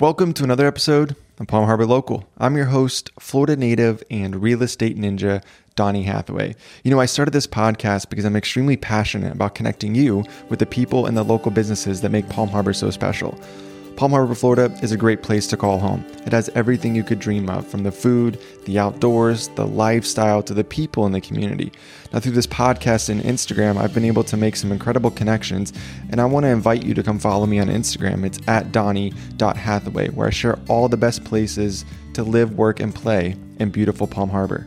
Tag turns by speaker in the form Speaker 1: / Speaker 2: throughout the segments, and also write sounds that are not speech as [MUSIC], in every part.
Speaker 1: Welcome to another episode of Palm Harbor Local. I'm your host, Florida native and real estate ninja, Donnie Hathaway. You know, I started this podcast because I'm extremely passionate about connecting you with the people and the local businesses that make Palm Harbor so special. Palm Harbor, Florida is a great place to call home. It has everything you could dream of from the food, the outdoors, the lifestyle, to the people in the community. Now, through this podcast and Instagram, I've been able to make some incredible connections, and I want to invite you to come follow me on Instagram. It's at Donnie.Hathaway, where I share all the best places to live, work, and play in beautiful Palm Harbor.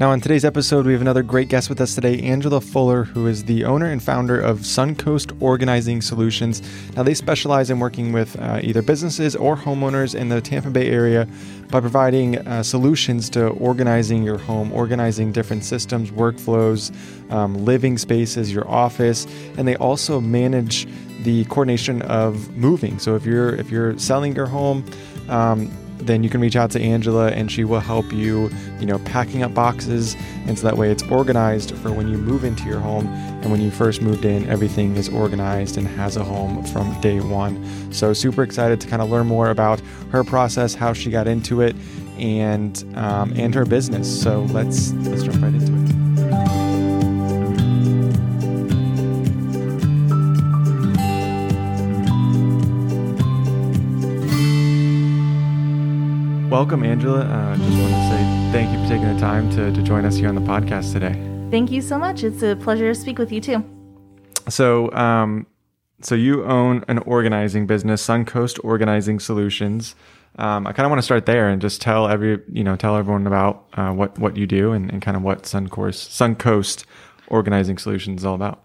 Speaker 1: Now, on today's episode, we have another great guest with us today, Angela Fuller, who is the owner and founder of Suncoast Organizing Solutions. Now, they specialize in working with uh, either businesses or homeowners in the Tampa Bay area by providing uh, solutions to organizing your home, organizing different systems, workflows, um, living spaces, your office, and they also manage the coordination of moving. So if you're if you're selling your home, um, then you can reach out to Angela and she will help you, you know, packing up boxes. And so that way it's organized for when you move into your home. And when you first moved in, everything is organized and has a home from day one. So super excited to kind of learn more about her process, how she got into it, and um, and her business. So let's let's jump right into it. Welcome, Angela. Uh, just want to say thank you for taking the time to, to join us here on the podcast today.
Speaker 2: Thank you so much. It's a pleasure to speak with you too.
Speaker 1: So, um, so you own an organizing business, Suncoast Organizing Solutions. Um, I kind of want to start there and just tell every you know tell everyone about uh, what what you do and, and kind of what Suncoast Suncoast Organizing Solutions is all about.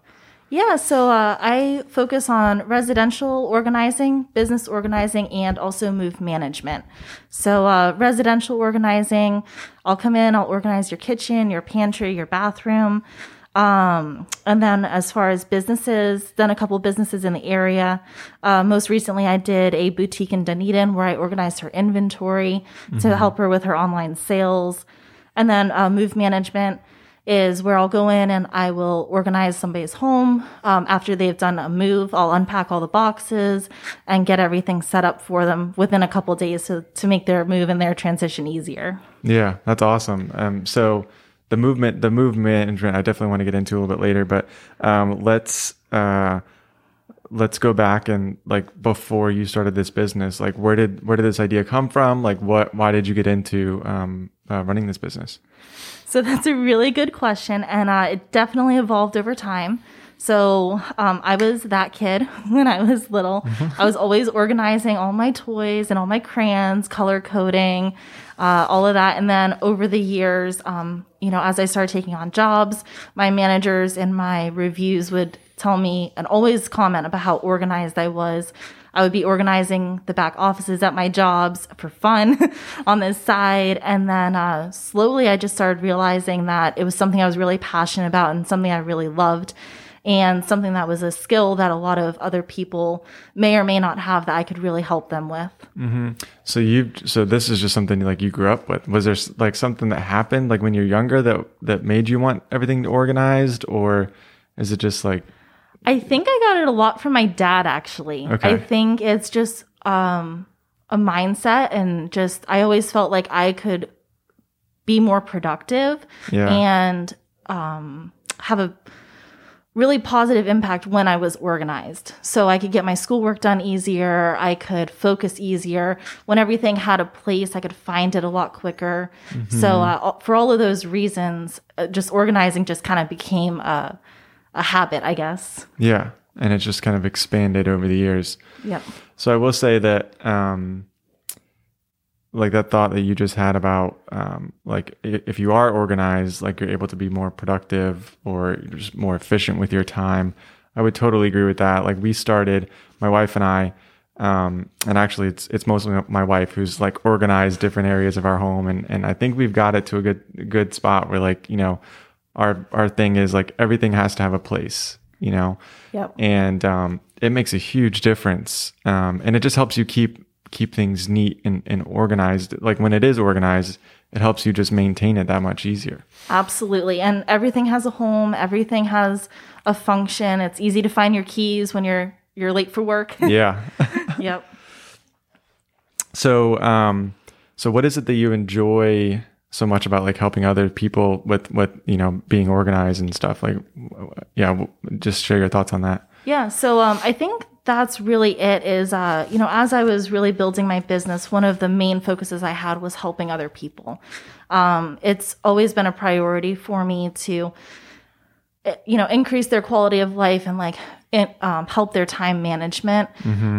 Speaker 2: Yeah, so uh, I focus on residential organizing, business organizing, and also move management. So, uh, residential organizing, I'll come in, I'll organize your kitchen, your pantry, your bathroom. Um, and then as far as businesses, done a couple businesses in the area. Uh, most recently, I did a boutique in Dunedin where I organized her inventory mm-hmm. to help her with her online sales. And then uh, move management is where I'll go in and I will organize somebody's home. Um, after they've done a move, I'll unpack all the boxes and get everything set up for them within a couple days to, to make their move and their transition easier.
Speaker 1: Yeah, that's awesome. Um, so the movement, the movement, I definitely want to get into a little bit later, but um, let's uh, let's go back and like before you started this business, like where did where did this idea come from? Like what why did you get into um, uh, running this business?
Speaker 2: So that's a really good question, and uh, it definitely evolved over time. So um, I was that kid [LAUGHS] when I was little. Mm-hmm. I was always organizing all my toys and all my crayons, color coding, uh, all of that. And then over the years, um, you know, as I started taking on jobs, my managers and my reviews would tell me and always comment about how organized I was. I would be organizing the back offices at my jobs for fun [LAUGHS] on this side. And then uh, slowly I just started realizing that it was something I was really passionate about and something I really loved and something that was a skill that a lot of other people may or may not have that I could really help them with.
Speaker 1: Mm-hmm. So you, so this is just something like you grew up with. Was there like something that happened like when you're younger that that made you want everything organized, or is it just like
Speaker 2: I think I got it a lot from my dad actually. Okay. I think it's just um, a mindset and just I always felt like I could be more productive yeah. and um, have a really positive impact when I was organized. So I could get my schoolwork done easier, I could focus easier. When everything had a place, I could find it a lot quicker. Mm-hmm. So uh, for all of those reasons, uh, just organizing just kind of became a a habit, I guess.
Speaker 1: Yeah, and it just kind of expanded over the years.
Speaker 2: Yeah.
Speaker 1: So I will say that, um, like that thought that you just had about, um, like if you are organized, like you're able to be more productive or just more efficient with your time. I would totally agree with that. Like we started, my wife and I, um, and actually it's it's mostly my wife who's like organized different areas of our home, and and I think we've got it to a good good spot where like you know our our thing is like everything has to have a place, you know.
Speaker 2: Yep.
Speaker 1: And um, it makes a huge difference, um, and it just helps you keep keep things neat and, and organized. Like when it is organized, it helps you just maintain it that much easier.
Speaker 2: Absolutely, and everything has a home. Everything has a function. It's easy to find your keys when you're you're late for work. [LAUGHS]
Speaker 1: Yeah.
Speaker 2: yep. [LAUGHS]
Speaker 1: So, um, so what is it that you enjoy so much about like helping other people with with you know being organized and stuff? Like, yeah, just share your thoughts on that.
Speaker 2: Yeah, so um, I think that's really it. Is uh, you know, as I was really building my business, one of the main focuses I had was helping other people. Um, it's always been a priority for me to, eh, you know, increase their quality of life and like it, um, help their time management.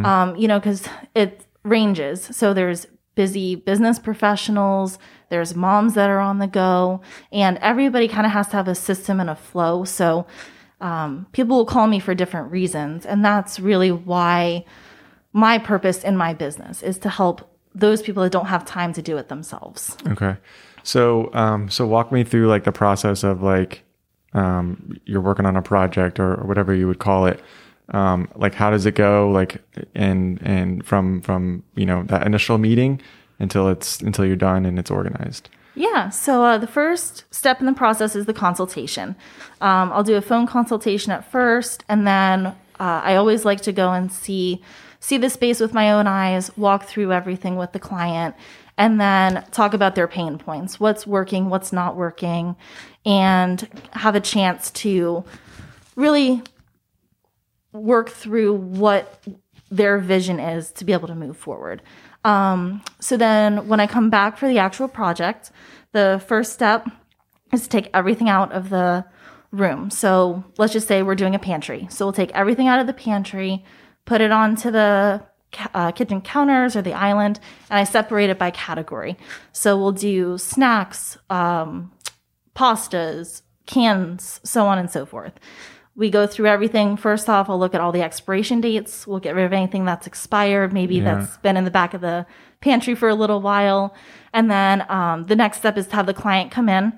Speaker 2: Um, you know, because it ranges. So there's busy business professionals, there's moms that are on the go, and everybody kind of has to have a system and a flow. So um, people will call me for different reasons, and that's really why my purpose in my business is to help those people that don't have time to do it themselves.
Speaker 1: Okay. So, um, so walk me through like the process of like, um, you're working on a project or, or whatever you would call it. Um, like how does it go? Like, and, and from, from, you know, that initial meeting until it's, until you're done and it's organized.
Speaker 2: Yeah. So uh, the first step in the process is the consultation. Um, I'll do a phone consultation at first, and then uh, I always like to go and see see the space with my own eyes, walk through everything with the client, and then talk about their pain points, what's working, what's not working, and have a chance to really work through what their vision is to be able to move forward. Um, so then when I come back for the actual project, the first step is to take everything out of the room. So let's just say we're doing a pantry. So we'll take everything out of the pantry, put it onto the uh, kitchen counters or the island, and I separate it by category. So we'll do snacks, um, pastas, cans, so on and so forth. We go through everything. First off, I'll look at all the expiration dates. We'll get rid of anything that's expired, maybe
Speaker 1: Yeah.
Speaker 2: that's been in the back of the pantry for a little while. And then um, the next step is to have the client come in.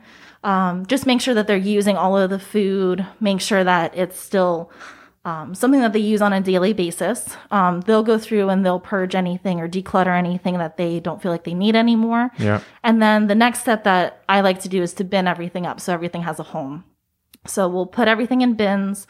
Speaker 2: Um, just make sure that they're using all of the food, make sure that it's still um, something that they use on a daily basis. Um, they'll go through and they'll purge anything or declutter anything that they don't feel like they need anymore.
Speaker 1: Yeah.
Speaker 2: And then the next step that I like to do is to bin everything up so everything has a home. So we'll put everything in bins,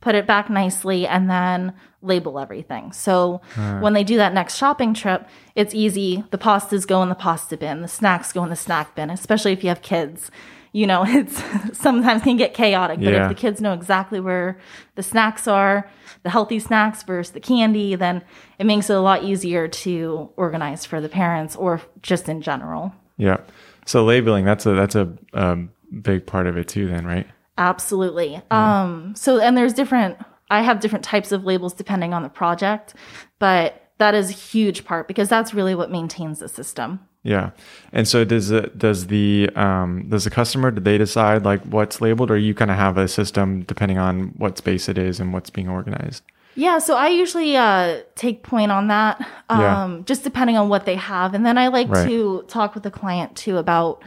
Speaker 2: put it back nicely, and then label everything. So when they do that next shopping trip, it's easy. The pastas go in the pasta bin, the snacks go in the snack bin, especially if you have kids. You know, [LAUGHS] it's sometimes can get chaotic, but
Speaker 1: Yeah.
Speaker 2: if the kids know exactly where the snacks are, the healthy snacks versus the candy, then it makes it a lot easier to organize for the parents or just in general.
Speaker 1: Yeah. So labeling, that's a, that's a, um, big part of it too then, right?
Speaker 2: Absolutely. Um, so, and there's different, I have different types of labels depending on the project, but that is a huge part because that's really what maintains the system.
Speaker 1: Yeah. And so does it, does the, um, does the customer, do they decide like what's labeled or you kind of have a system depending on what space it is and what's being organized?
Speaker 2: Yeah, so I usually uh, take point on that, um,
Speaker 1: Yeah.
Speaker 2: just depending on what they have. And then I like
Speaker 1: Right.
Speaker 2: to talk with the client too about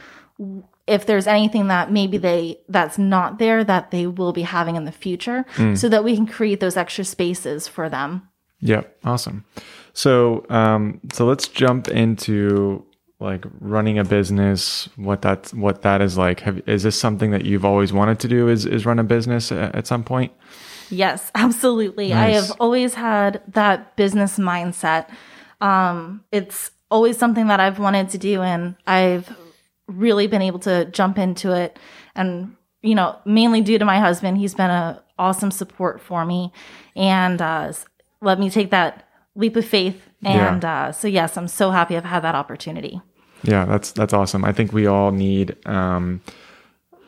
Speaker 2: if there's anything that maybe they that's not there that they will be having in the future
Speaker 1: Mm.
Speaker 2: so that we can create those extra spaces for them.
Speaker 1: Yeah, awesome. So, um, so let's jump into like running a business. What that's what that is like. Have, is this something that you've always wanted to do? Is is run a business at, at some point?
Speaker 2: Yes, [LAUGHS] absolutely. I have always had that business mindset. Um, it's always something that I've wanted to do, and I've really been able to jump into it. And you know, mainly due to my husband, he's been a awesome support for me, and uh, let me take that leap of faith.
Speaker 1: Yeah.
Speaker 2: And uh, so, yes, I'm so happy I've had that opportunity.
Speaker 1: Yeah, that's that's awesome. I think we all need um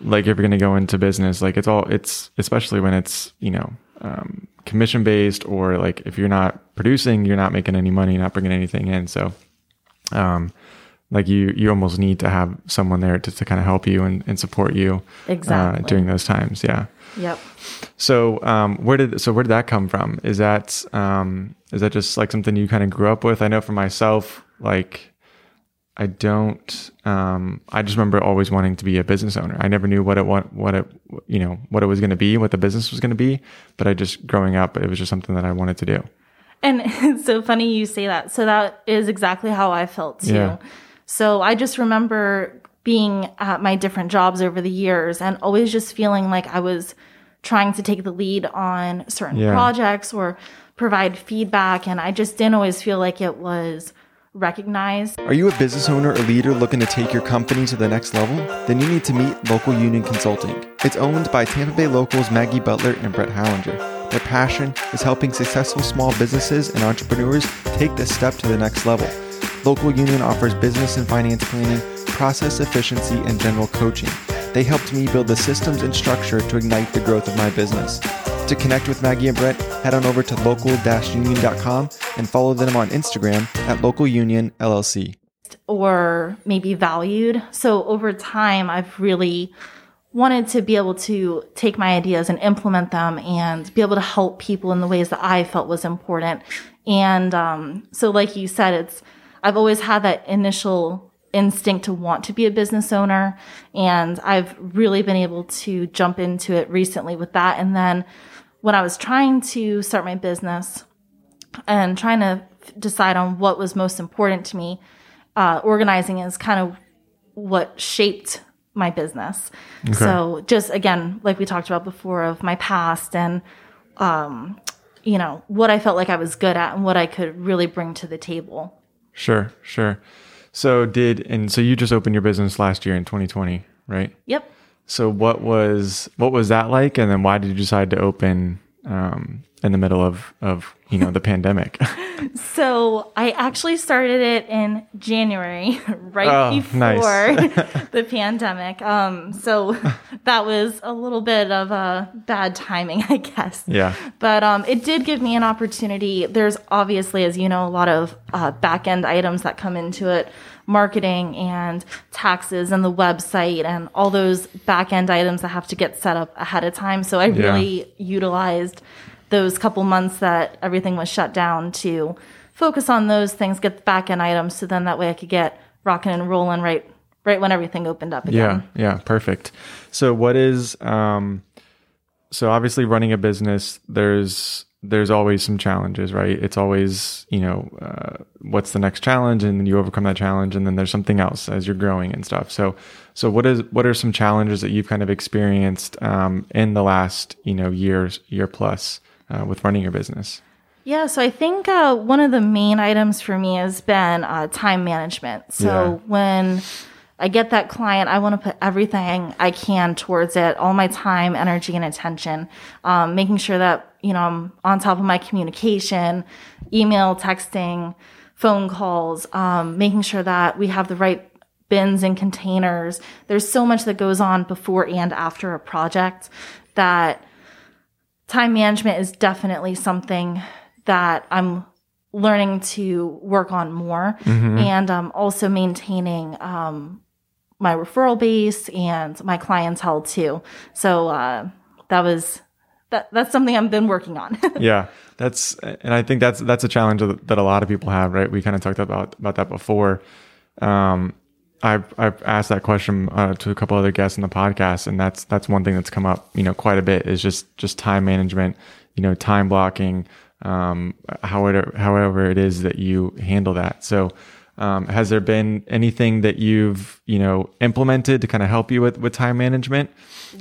Speaker 1: like if you're going to go into business, like it's all it's especially when it's, you know, um commission based or like if you're not producing, you're not making any money, not bringing anything in. So um like you you almost need to have someone there to, to kind of help you and, and support you
Speaker 2: Exactly.
Speaker 1: uh, during those times. Yeah.
Speaker 2: Yep.
Speaker 1: So um, where did so where did that come from? Is that um, is that just like something you kind of grew up with? I know for myself, like I don't. Um, I just remember always wanting to be a business owner. I never knew what it what what it you know what it was going to be, what the business was going to be. But I just growing up, it was just something that I wanted to do.
Speaker 2: And [LAUGHS] it's so funny you say that. So that is exactly how I felt too.
Speaker 1: Yeah.
Speaker 2: So I just remember being at my different jobs over the years and always just feeling like I was trying to take the lead on certain
Speaker 1: Yeah.
Speaker 2: projects or provide feedback. And I just didn't always feel like it was recognized.
Speaker 1: Are you a business owner or leader looking to take your company to the next level? Then you need to meet Local Union Consulting. It's owned by Tampa Bay locals Maggie Butler and Brett Hallinger. Their passion is helping successful small businesses and entrepreneurs take this step to the next level. Local Union offers business and finance planning, process efficiency, and general coaching. They helped me build the systems and structure to ignite the growth of my business. To connect with Maggie and Brett, head on over to local-union.com and follow them on Instagram at Local Union LLC.
Speaker 2: or maybe valued. So over time, I've really wanted to be able to take my ideas and implement them and be able to help people in the ways that I felt was important. And um, so, like you said, it's I've always had that initial instinct to want to be a business owner, and I've really been able to jump into it recently with that. And then when I was trying to start my business and trying to f- decide on what was most important to me, uh, organizing is kind of what shaped my business. So just again, like we talked about before, of my past and um, you know what I felt like I was good at and what I could really bring to the table.
Speaker 1: Sure, sure. So did and so you just opened your business last year in 2020, right?
Speaker 2: Yep.
Speaker 1: So what was what was that like, and then why did you decide to open um, in the middle of of you know the [LAUGHS] pandemic? [LAUGHS]
Speaker 2: So I actually started it in January, [LAUGHS] right
Speaker 1: Oh,
Speaker 2: before
Speaker 1: nice.
Speaker 2: the pandemic. Um, so that was a little bit of a bad timing, I guess.
Speaker 1: yeah,
Speaker 2: But um, it did give me an opportunity. There's obviously, as you know, a lot of uh, back end items that come into it marketing and taxes and the website and all those back end items that have to get set up ahead of time. So I
Speaker 1: Yeah.
Speaker 2: really utilized those couple months that everything was shut down to focus on those things, get the back end items. So then that way I could get rocking and rolling right right when everything opened up again.
Speaker 1: yeah, yeah, perfect. So what is um, so obviously running a business, there's there's always some challenges, right? It's always you know uh, what's the next challenge, and then you overcome that challenge, and then there's something else as you're growing and stuff. So so what is what are some challenges that you've kind of experienced um, in the last you know years year plus uh, with running your business?
Speaker 2: Yeah, so I think uh, one of the main items for me has been uh, time management. So
Speaker 1: Yeah.
Speaker 2: when I get that client, I want to put everything I can towards it, all my time, energy, and attention, um, making sure that you know I'm on top of my communication, email, texting, phone calls, um, making sure that we have the right bins and containers. There's so much that goes on before and after a project that time management is definitely something that I'm learning to work on more and um, also maintaining um, my referral base and my clientele too. So uh, that was that that's something I've been working on. [LAUGHS]
Speaker 1: yeah that's and i think that's that's a challenge that that a lot of people have right we kind of talked about about that before um i've i've asked that question uh, to a couple other guests in the podcast and that's that's one thing that's come up you know quite a bit is just just time management you know time blocking um however however it is that you handle that so um, has there been anything that you've you know implemented to kind of help you with with time management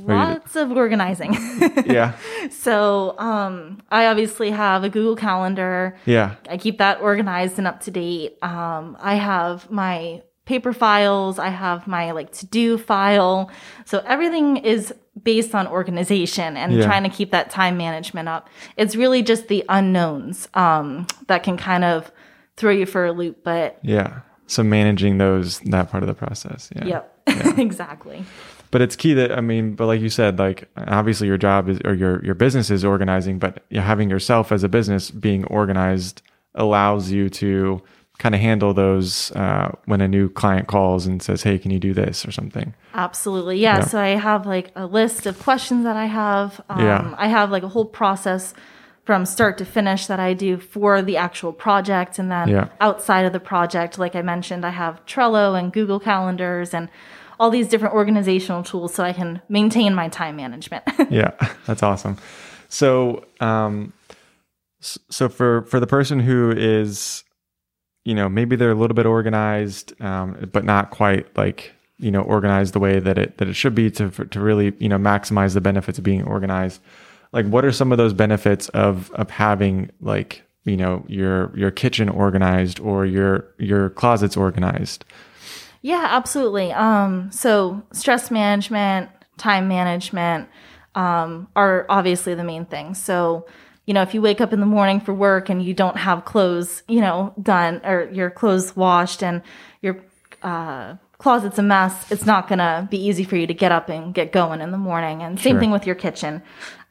Speaker 2: Lots of organizing. [LAUGHS]
Speaker 1: yeah
Speaker 2: so um, I obviously have a Google Calendar.
Speaker 1: yeah
Speaker 2: I keep that organized and up to date. Um, I have my paper files. I have my like to do file. So everything is based on organization and
Speaker 1: Yeah.
Speaker 2: trying to keep that time management up. It's really just the unknowns um, that can kind of throw you for a loop. But
Speaker 1: Yeah. So managing those that part of the process. Yeah.
Speaker 2: yep, [LAUGHS] exactly.
Speaker 1: But it's key that I mean, but like you said, like obviously your job is or your your business is organizing, but having yourself as a business being organized allows you to kind of handle those uh, when a new client calls and says, "Hey, can you do this?" or something.
Speaker 2: Absolutely. Yeah.
Speaker 1: Yeah.
Speaker 2: So I have like a list of questions that I have. Um,
Speaker 1: Yeah.
Speaker 2: I have like a whole process from start to finish that I do for the actual project. And then
Speaker 1: Yeah.
Speaker 2: outside of the project, like I mentioned, I have Trello and Google Calendars and all these different organizational tools so I can maintain my time management. [LAUGHS]
Speaker 1: yeah, that's awesome. So, um, so for for the person who is, you know, maybe they're a little bit organized, um, but not quite like you know organized the way that it that it should be to to really you know maximize the benefits of being organized. Like, what are some of those benefits of of having like you know your your kitchen organized or your your closets organized
Speaker 2: Yeah, absolutely. Um, so stress management, time management um, are obviously the main things. So, you know, if you wake up in the morning for work and you don't have clothes, you know, done or your clothes washed and your uh, closet's a mess, it's not gonna be easy for you to get up and get going in the morning. And same
Speaker 1: Sure.
Speaker 2: thing with your kitchen.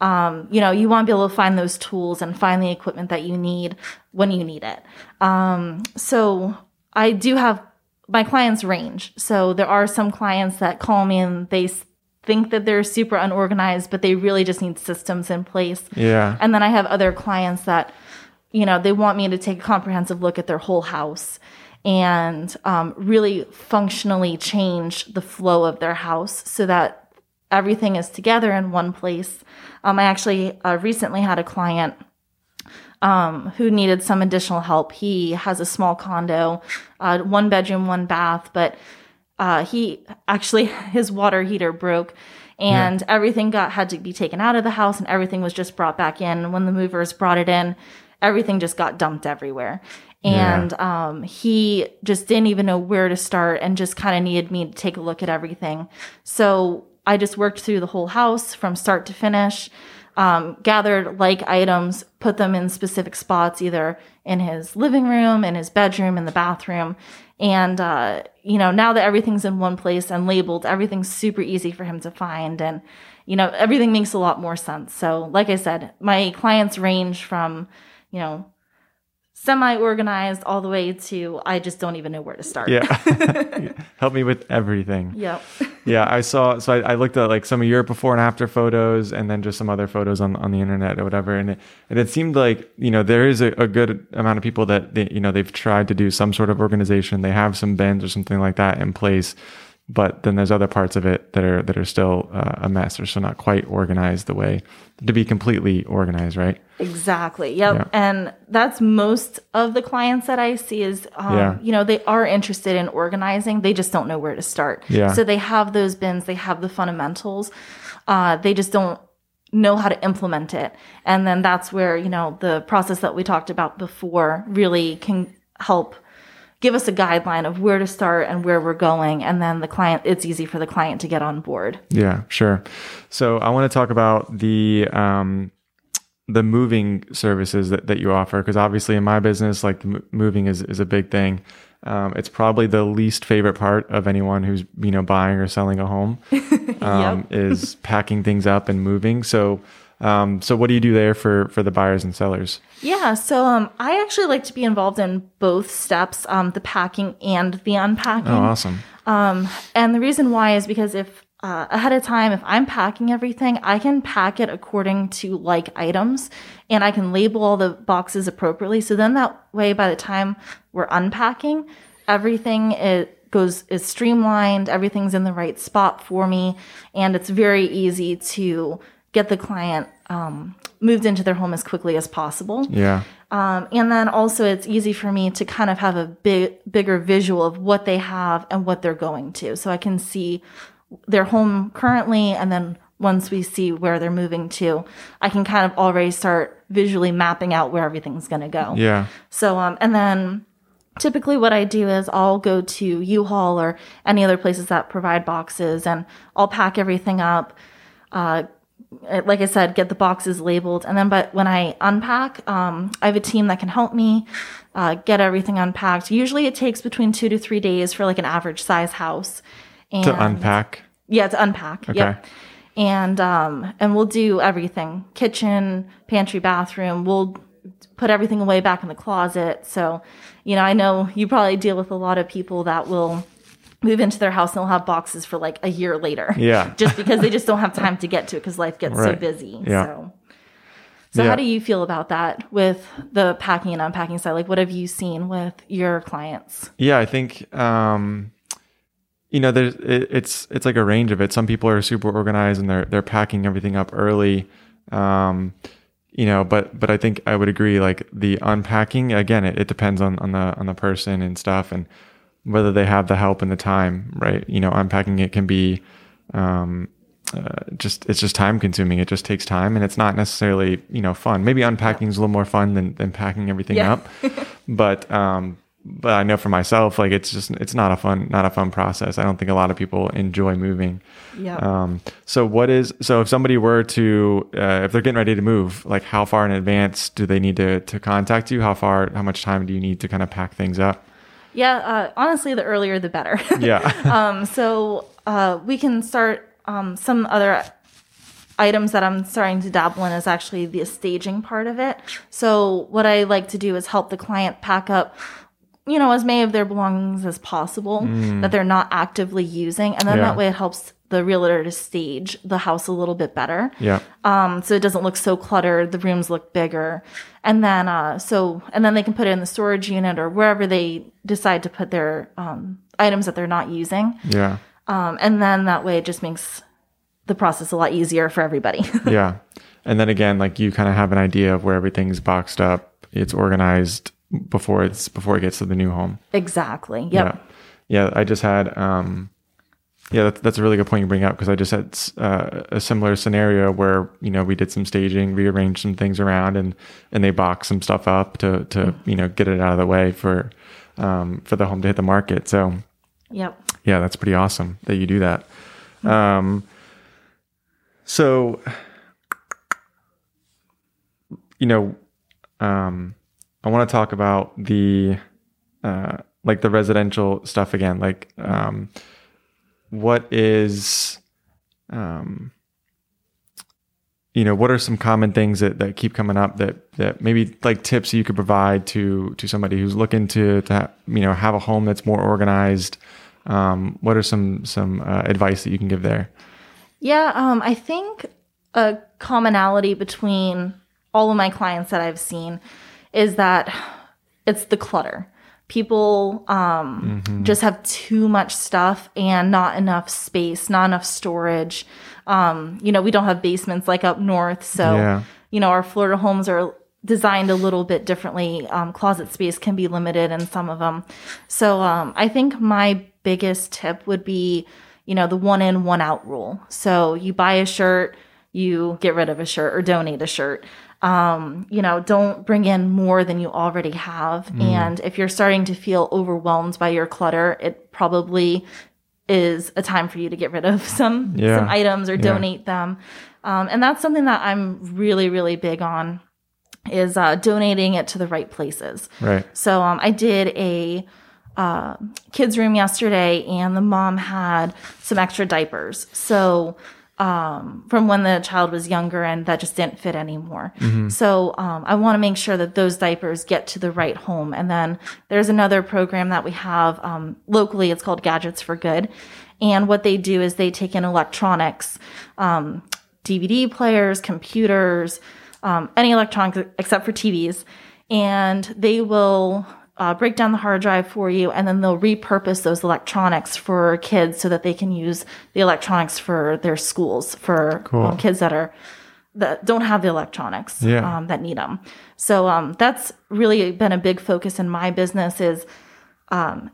Speaker 2: Um, you know, you want to be able to find those tools and find the equipment that you need when you need it. Um, so I do have my clients range. So there are some clients that call me and they think that they're super unorganized, but they really just need systems in place.
Speaker 1: yeah
Speaker 2: And then I have other clients that, you know, they want me to take a comprehensive look at their whole house and um, really functionally change the flow of their house so that everything is together in one place. Um, I actually uh, recently had a client um, who needed some additional help. He has a small condo, uh, one bedroom, one bath, but uh, he actually [LAUGHS] his water heater broke, and everything got had to be taken out of the house, and everything was just brought back in. When the movers brought it in, everything just got dumped everywhere. And um, he just didn't even know where to start and just kind of needed me to take a look at everything. So I just worked through the whole house from start to finish um, gathered like items, put them in specific spots, either in his living room, in his bedroom, in the bathroom. And, uh, you know, now that everything's in one place and labeled, everything's super easy for him to find. And, you know, everything makes a lot more sense. So, like I said, my clients range from, you know, semi organized all the way to I just don't even know where to start.
Speaker 1: yeah [LAUGHS] [LAUGHS] help me with everything
Speaker 2: Yep. [LAUGHS]
Speaker 1: yeah i saw so I, I looked at like some of your before and after photos and then just some other photos on, on the internet or whatever and it, and it seemed like you know there is a, a good amount of people that they, you know they've tried to do some sort of organization they have some bins or something like that in place but then there's other parts of it that are that are still uh, a mess or so not quite organized the way to be completely organized right
Speaker 2: Exactly. Yep.
Speaker 1: Yeah.
Speaker 2: And that's most of the clients that I see is, um,
Speaker 1: Yeah.
Speaker 2: you know, they are interested in organizing. They just don't know where to start.
Speaker 1: Yeah.
Speaker 2: So they have those bins, they have the fundamentals. Uh, they just don't know how to implement it. And then that's where, you know, the process that we talked about before really can help give us a guideline of where to start and where we're going. And then the client, it's easy for the client to get on board.
Speaker 1: Yeah, sure. So I want to talk about the um, the moving services that, that you offer because obviously in my business, like moving is is a big thing. Um, it's probably the least favorite part of anyone who's you know buying or selling a home [LAUGHS] um, is packing things up and moving. So. Um, so what do you do there for for the buyers and sellers?
Speaker 2: Yeah, so um, I actually like to be involved in both steps, um, the packing and the unpacking.
Speaker 1: Oh, awesome.
Speaker 2: Um, and the reason why is because if uh, ahead of time, if I'm packing everything, I can pack it according to like items and I can label all the boxes appropriately. So then that way, by the time we're unpacking, everything is, goes is streamlined, everything's in the right spot for me, and it's very easy to get the client um, moved into their home as quickly as possible.
Speaker 1: Yeah.
Speaker 2: Um, and then also it's easy for me to kind of have a big, bigger visual of what they have and what they're going to. So I can see their home currently. And then once we see where they're moving to, I can kind of already start visually mapping out where everything's going to go.
Speaker 1: Yeah.
Speaker 2: So, um, and then typically what I do is I'll go to U-Haul or any other places that provide boxes and I'll pack everything up. Uh, like I said, get the boxes labeled. And then, but when I unpack, um, I have a team that can help me uh, get everything unpacked. Usually it takes between two to three days for like an average size house. And
Speaker 1: To unpack.
Speaker 2: yeah, to unpack.
Speaker 1: Okay.
Speaker 2: Yep. And um and we'll do everything. Kitchen, pantry, bathroom. We'll put everything away back in the closet. So, you know, I know you probably deal with a lot of people that will move into their house and they'll have boxes for like a year later.
Speaker 1: Yeah. [LAUGHS]
Speaker 2: just because they just don't have time to get to it because life gets so busy.
Speaker 1: Yeah.
Speaker 2: So so
Speaker 1: Yeah.
Speaker 2: how do you feel about that with the packing and unpacking side? Like what have you seen with your clients?
Speaker 1: Yeah, I think um, you know there's it, it's it's like a range of it. Some people are super organized and they're they're packing everything up early. Um, you know, but but I think I would agree. Like the unpacking again, it, it depends on on the on the person and stuff and whether they have the help and the time. Right? You know, unpacking it can be um, uh, just it's just time consuming. It just takes time, and it's not necessarily you know fun. Maybe unpacking is a little more fun than than packing everything
Speaker 2: Yeah.
Speaker 1: up, [LAUGHS] but um, but I know for myself, like it's just it's not a fun not a fun process. I don't think a lot of people enjoy moving.
Speaker 2: Yeah.
Speaker 1: Um, so what is so if somebody were to uh, if they're getting ready to move, like how far in advance do they need to to contact you? How far? How much time do you need to kind of pack things up?
Speaker 2: Yeah. Uh, honestly, the earlier the better. [LAUGHS]
Speaker 1: Yeah.
Speaker 2: um, so uh, we can start um, some other items that I'm starting to dabble in is actually the staging part of it. So what I like to do is help the client pack up you know as many of their belongings as possible that they're not actively using and then
Speaker 1: Yeah.
Speaker 2: that way it helps the realtor to stage the house a little bit better
Speaker 1: yeah.
Speaker 2: um, so it doesn't look so cluttered. The rooms look bigger, and then uh, so and then they can put it in the storage unit or wherever they decide to put their um, items that they're not using.
Speaker 1: Yeah.
Speaker 2: Um, and then that way it just makes the process a lot easier for everybody. [LAUGHS]
Speaker 1: yeah. And then again, like you kind of have an idea of where everything's boxed up. It's organized before it's before it gets to the new home.
Speaker 2: exactly. Yep.
Speaker 1: Yeah. Yeah. I just had, um, yeah, that's, that's a really good point you bring up because I just had uh, a similar scenario where you know we did some staging, rearranged some things around, and and they boxed some stuff up to to you know get it out of the way for um, for the home to hit the market. So
Speaker 2: Yep.
Speaker 1: yeah, that's pretty awesome that you do that. Um, so, you know, um, I want to talk about the uh, like the residential stuff again. Like, um, what is, um, you know, what are some common things that, that keep coming up that that maybe like tips you could provide to to somebody who's looking to to ha- you know have a home that's more organized. Um, what are some some uh, advice that you can give there?
Speaker 2: Yeah, um, I think a commonality between all of my clients that I've seen is that it's the clutter. People um, just have too much stuff and not enough space, not enough storage. Um, you know, we don't have basements like up north, so
Speaker 1: Yeah.
Speaker 2: you know our Florida homes are designed a little bit differently. Um, closet space can be limited in some of them. So um, I think my biggest tip would be, you know, the one in, one out rule. So you buy a shirt, you get rid of a shirt or donate a shirt. Um, you know, don't bring in more than you already have.
Speaker 1: Mm.
Speaker 2: And if you're starting to feel overwhelmed by your clutter, it probably is a time for you to get rid of [LAUGHS] some
Speaker 1: Yeah.
Speaker 2: some items or
Speaker 1: Yeah.
Speaker 2: donate them. Um, and that's something that I'm really, really big on is uh, donating it to the right places.
Speaker 1: Right.
Speaker 2: So um, I did a uh, kids room yesterday, and the mom had some extra diapers. So um, from when the child was younger, and that just didn't fit anymore. So um, I want to make sure that those diapers get to the right home. And then there's another program that we have um, locally. It's called Gadgets for Good, and what they do is they take in electronics, um, DVD players, computers um, any electronics except for TVs, and they will uh, break down the hard drive for you, and then they'll repurpose those electronics for kids so that they can use the electronics for their schools for
Speaker 1: Cool.
Speaker 2: um, kids that are that don't have the electronics
Speaker 1: Yeah.
Speaker 2: um, that need them. So um, that's really been a big focus in my business is um,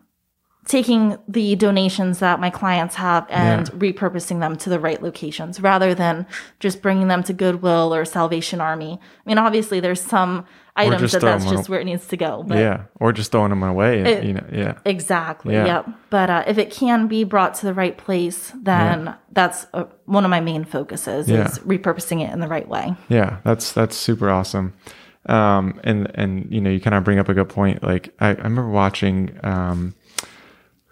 Speaker 2: taking the donations that my clients have and
Speaker 1: Yeah.
Speaker 2: repurposing them to the right locations rather than just bringing them to Goodwill or Salvation Army. I mean, obviously, there's some items
Speaker 1: just
Speaker 2: that that's just where it needs to go. But
Speaker 1: yeah. Or just throwing them away.
Speaker 2: It-
Speaker 1: you know. Yeah.
Speaker 2: Exactly.
Speaker 1: Yeah.
Speaker 2: Yep. But uh, if it can be brought to the right place, then that's uh, one of my main focuses
Speaker 1: Yeah.
Speaker 2: is repurposing it in the right way.
Speaker 1: Yeah, that's that's super awesome. Um, and and you know, you kind of bring up a good point. Like I, I remember watching, um,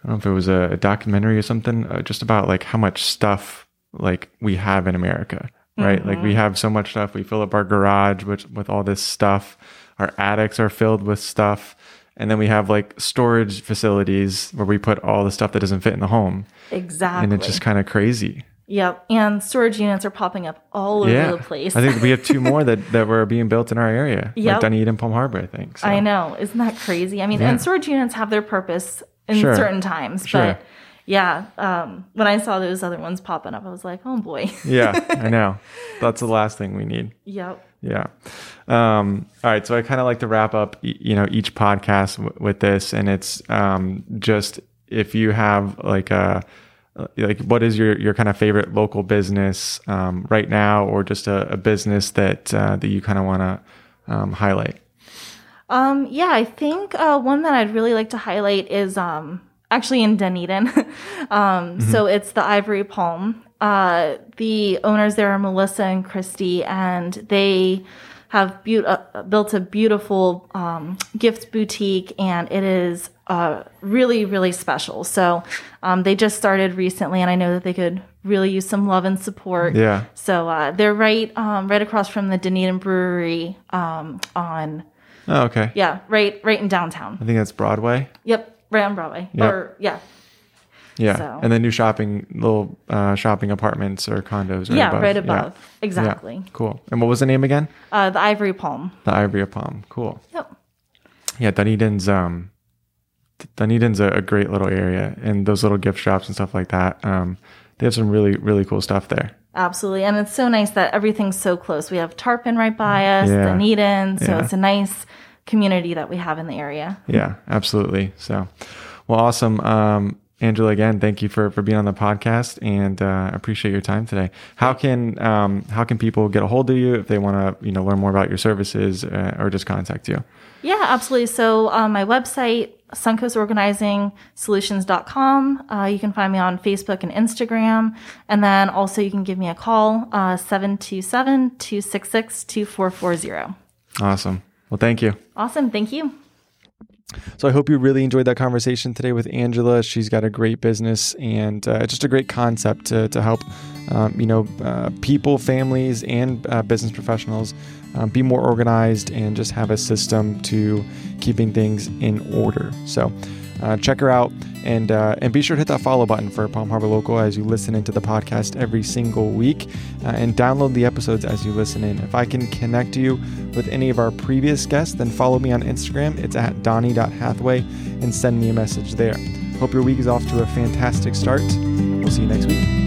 Speaker 1: I don't know if it was a, a documentary or something, uh, just about like how much stuff like we have in America, right? Like we mm-hmm. have so much stuff. We fill up our garage with with all this stuff. Our attics are filled with stuff. And then we have like storage facilities where we put all the stuff that doesn't fit in the home.
Speaker 2: Exactly.
Speaker 1: And it's just kind of crazy.
Speaker 2: Yep. And storage units are popping up all over
Speaker 1: yeah.
Speaker 2: the place.
Speaker 1: I think we have two more that, that were being built in our area. Like. Dunedin and Palm Harbor, I think. So.
Speaker 2: I know. Isn't that crazy? I mean,
Speaker 1: Yeah.
Speaker 2: and storage units have their purpose in
Speaker 1: Sure.
Speaker 2: certain times,
Speaker 1: Sure.
Speaker 2: but yeah, um, when I saw those other ones popping up, I was like, oh boy.
Speaker 1: yeah, I [LAUGHS] know. That's the last thing we need.
Speaker 2: yep.
Speaker 1: Yeah. Um, all right. So I kind of like to wrap up, you know, each podcast w- with this, and it's um, just if you have like a uh, like what is your your kind of favorite local business um, right now, or just a, a business that uh, that you kind of want to um, highlight?
Speaker 2: Um, yeah, I think uh, one that I'd really like to highlight is um, actually in Dunedin. [LAUGHS] um, mm-hmm. So it's the Ivory Palm. Uh, the owners there are Melissa and Christy, and they have be- uh, built a beautiful um, gift boutique, and it is uh, really, really special. So um, they just started recently, and I know that they could really use some love and support.
Speaker 1: Yeah.
Speaker 2: So uh, they're right, um, right across from the Dunedin Brewery um, on.
Speaker 1: Oh, okay.
Speaker 2: Yeah, right, right in downtown.
Speaker 1: I think that's Broadway.
Speaker 2: Yep, right on Broadway. Yep. Or yeah.
Speaker 1: Yeah, so. and then new shopping, little uh, shopping apartments or condos.
Speaker 2: Right yeah,
Speaker 1: above.
Speaker 2: right above. Yeah. Exactly.
Speaker 1: Yeah. Cool. And what was the name again?
Speaker 2: Uh, the Ivory Palm.
Speaker 1: The Ivory Palm. Cool.
Speaker 2: Yep.
Speaker 1: Yeah, Dunedin's um, Dunedin's a, a, great little area, and those little gift shops and stuff like that. Um, they have some really really cool stuff there.
Speaker 2: Absolutely, and it's so nice that everything's so close. We have Tarpon right by us, yeah. Dunedin, so yeah. it's a nice community that we have in the area.
Speaker 1: Yeah, absolutely. So, well, awesome. Um, Angela, again, thank you for, for being on the podcast and uh, appreciate your time today. How can um, how can people get a hold of you if they want to you know learn more about your services uh, or just contact you?
Speaker 2: Yeah, absolutely. So um, my website, suncoastorganizingsolutions.com. Uh, you can find me on Facebook and Instagram. And then also you can give me a call, uh, 727-266-2440.
Speaker 1: Awesome. Well, thank you.
Speaker 2: Awesome. Thank you.
Speaker 1: So I hope you really enjoyed that conversation today with Angela. She's got a great business and uh, just a great concept to, to help, um, you know, uh, people, families, and uh, business professionals um, be more organized and just have a system to keeping things in order. So uh, check her out and uh, and be sure to hit that follow button for Palm Harbor Local as you listen into the podcast every single week, uh, and download the episodes as you listen in. If I can connect you with any of our previous guests, then follow me on Instagram. It's at donnie.hathaway and send me a message there. Hope your week is off to a fantastic start. We'll see you next week.